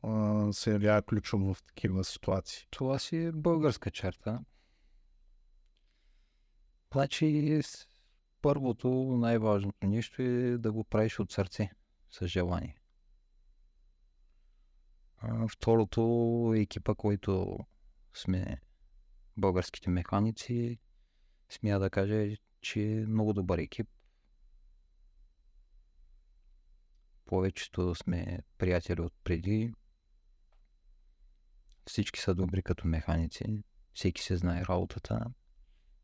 се явява ключово в такива ситуации. Това си е българска черта. Значи, първото, най-важното нещо е да го правиш от сърце, с желание. А, второто, екипа, който сме българските механици, смея да кажа, че е много добър екип. Повечето сме приятели от преди. Всички са добри като механици. Всеки се знае работата.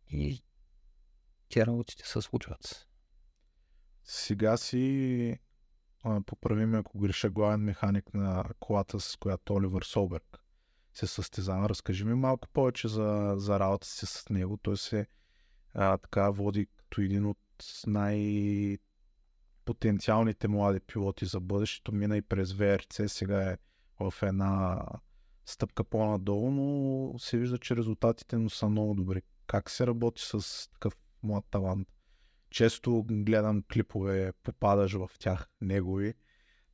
И те работите се случват. Сега си, а, поправи ме ако греша, главен механик на колата, с която Оливър Солберг се състезава. Разкажи ми малко повече за, за работа си с него. Той се а, така води като един от най- потенциалните млади пилоти за бъдещето. Мина и през ВРЦ, сега е в една стъпка по-надолу, но се вижда, че резултатите му са много добри. Как се работи с такъв млад талант? често гледам клипове, попадаш в тях негови,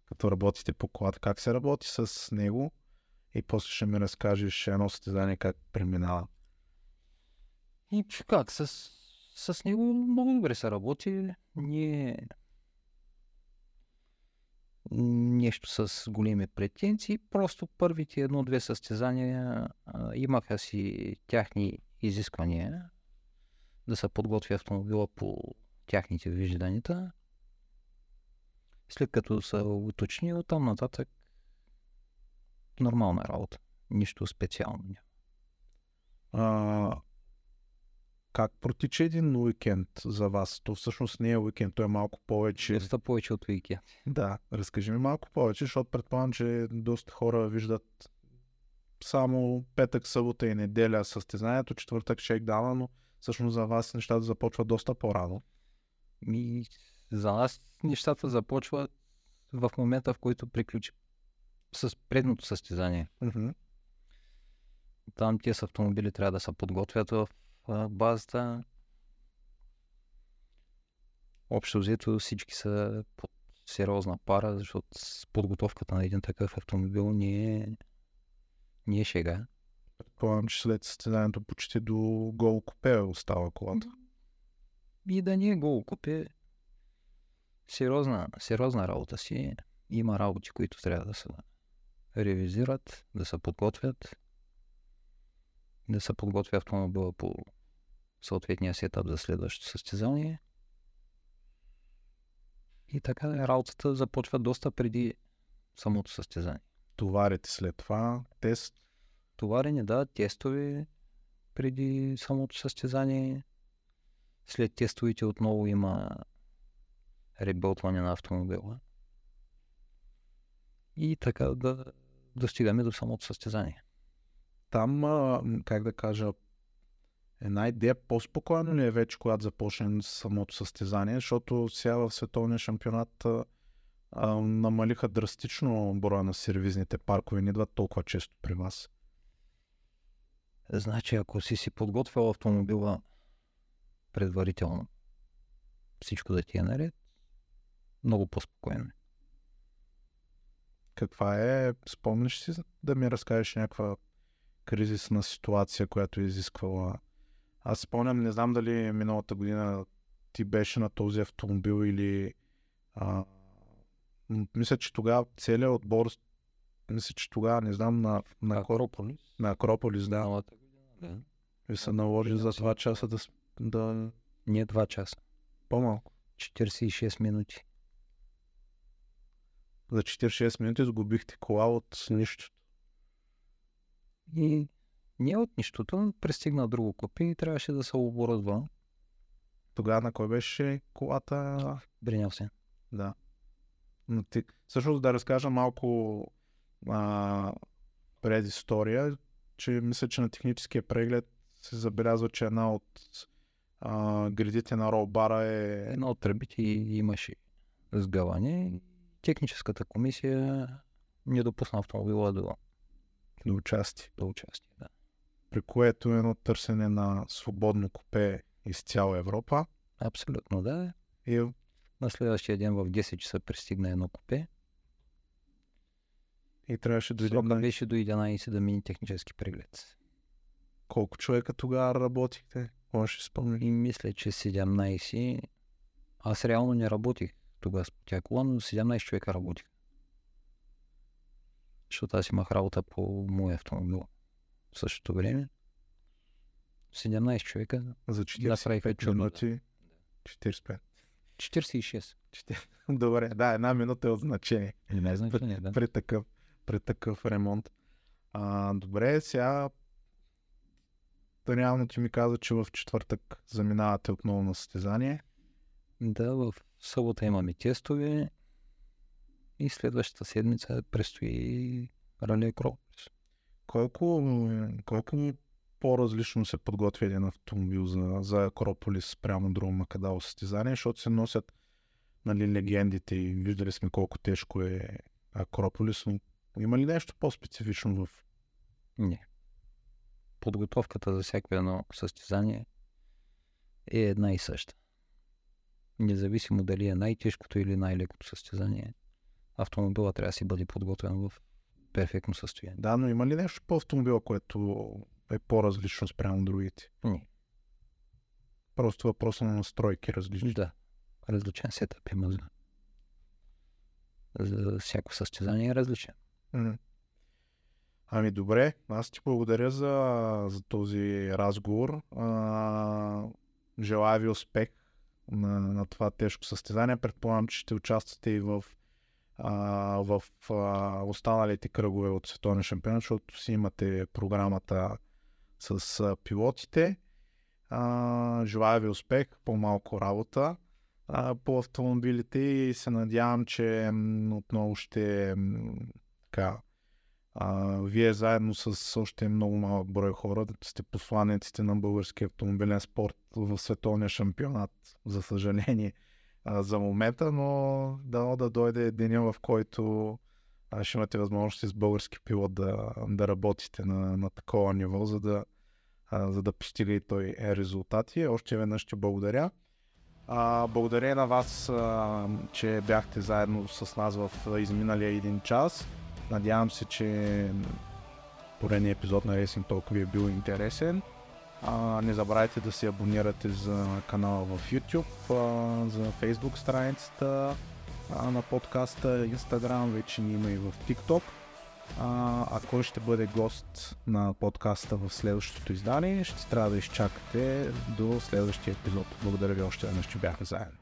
като работите по колата. Как се работи с него? И после ще ми разкажеш едно състезание как преминава. И как, с, с него много добре се работи. Ние нещо с големи претенции. Просто първите едно-две състезания имаха си тяхни изисквания да се подготви автомобила по тяхните вижданията. След като са уточни, оттам нататък нормална работа. Нищо специално няма. Как протича един уикенд за вас? То всъщност не е уикенд, то е малко повече. Доста повече от уикенд. Да, разкажи ми малко повече, защото предполагам, че доста хора виждат само петък, събота и неделя състезанието, четвъртък шейкдауна, но всъщност за вас нещата започват доста по-рано. Ми, за нас нещата започват в момента, в който приключи с предното състезание. Мгм. Там тези автомобили трябва да се подготвят в а, базата. Общо взето всички са под сериозна пара, защото с подготовката на един такъв автомобил не е, не е шега. Предполагам, че след състезанието почти до гол купе остава колата. И да не е гол купе, сериозна, сериозна работа си. Има работи, които трябва да се ревизират, да се подготвят, да се подготвя автомобила по съответния си етап за следващото състезание. И така работата започва доста преди самото състезание. Товарите след това, тест. Товарене, да, тестове преди самото състезание. След тестовете отново има ребълтване на автомобила. И така да достигаме до самото състезание. Там, как да кажа, една идея по-спокойно ли е вече, когато започне самото състезание, защото сега в световния шампионат а, намалиха драстично броя на сервизните паркове, не идват толкова често при вас. Значи, ако си си подготвил автомобила предварително, всичко да ти е наред, много по-спокойно. Каква е, спомняш си да ми разкажеш някаква кризисна ситуация, която е изисквала. Аз спомням, не знам дали миналата година ти беше на този автомобил или а, мисля, че тогава целият отбор мисля, че тогава, не знам, на, на, Акрополис? на Акрополис, да, Миналата година, да. ви се наложи за 2 часа да, да Не 2 часа. по-малко. 46 минути. За 46 минути сгубихте кола от нищо. И не от нищото, пристигна друго купи и трябваше да се оборудва. Тогава на кой беше колата? Бринял се. Да. Но ти, всъщност да разкажа малко а, предистория, че мисля, че на техническия преглед се забелязва, че една от а, гредите на ролбара е... Една от тръбите имаше сгъване. Техническата комисия не допусна автомобила до, до участие, до участие. Да. При което е едно търсене на свободно купе из цяла Европа. Абсолютно да. И На следващия ден в 10 часа пристигна едно купе. И трябваше да Срока дойде беше до 11 да мине технически преглед. колко човека тогава работихте? Кой ще спомня? И мисля, че 17. Аз реално не работих тогава с тя кола, но 17 човека работих. Защото аз имах работа по моя автомобил. В същото време 17 човека, За Направиха 45 чудо, да. минути. 45. 46. Четир- Добре, да, една минута е от значение. Не знае значение, да. при такъв, при такъв ремонт. А, добре, сега реално ти ми каза, че в четвъртък заминавате отново на състезание. Да, в събота имаме тестове и следващата седмица предстои Акрополис. Колко, колко по-различно се подготвя един автомобил за, за Акрополис прямо друго Макадало състезание, защото се носят нали, легендите и виждали сме колко тежко е Акрополис, но има ли нещо по-специфично в Не. Подготовката за всяко едно състезание е една и съща. Независимо дали е най-тежкото или най-лекото състезание, автомобила трябва да си бъде подготвен в перфектно състояние. Да, но има ли нещо по автомобила, което е по-различно спрямо другите? Не. Просто въпроса на настройки различни. Да. Различен сетъп има за, за всяко състезание е различен. Ами добре, аз ти благодаря за, за този разговор. А, желая ви успех на, на това тежко състезание. Предполагам, че ще участвате и в, а, в а, останалите кръгове от световния шампионат, защото си имате програмата с а, пилотите. А, желая ви успех, по-малко работа а, по автомобилите и се надявам, че м, отново ще м, така, а, вие заедно с още много малък брой хора сте посланиците на българския автомобилен спорт в световния шампионат, за съжаление, за момента, но дано да дойде деня, в който а, ще имате възможност с български пилот да, да работите на, на такова ниво, за да а, за да постига и той резултати. Още веднъж ще благодаря. А, благодаря на вас, а, че бяхте заедно с нас в изминалия един час. Надявам се, че поредният епизод на Racing Talk ви е бил интересен. А, не забравяйте да се абонирате за канала в YouTube, а, за Facebook страницата а, на подкаста, Instagram, вече ни има и в TikTok. А, а кой ще бъде гост на подкаста в следващото издание, ще трябва да изчакате до следващия епизод. Благодаря ви още веднъж, че бяхме заедно.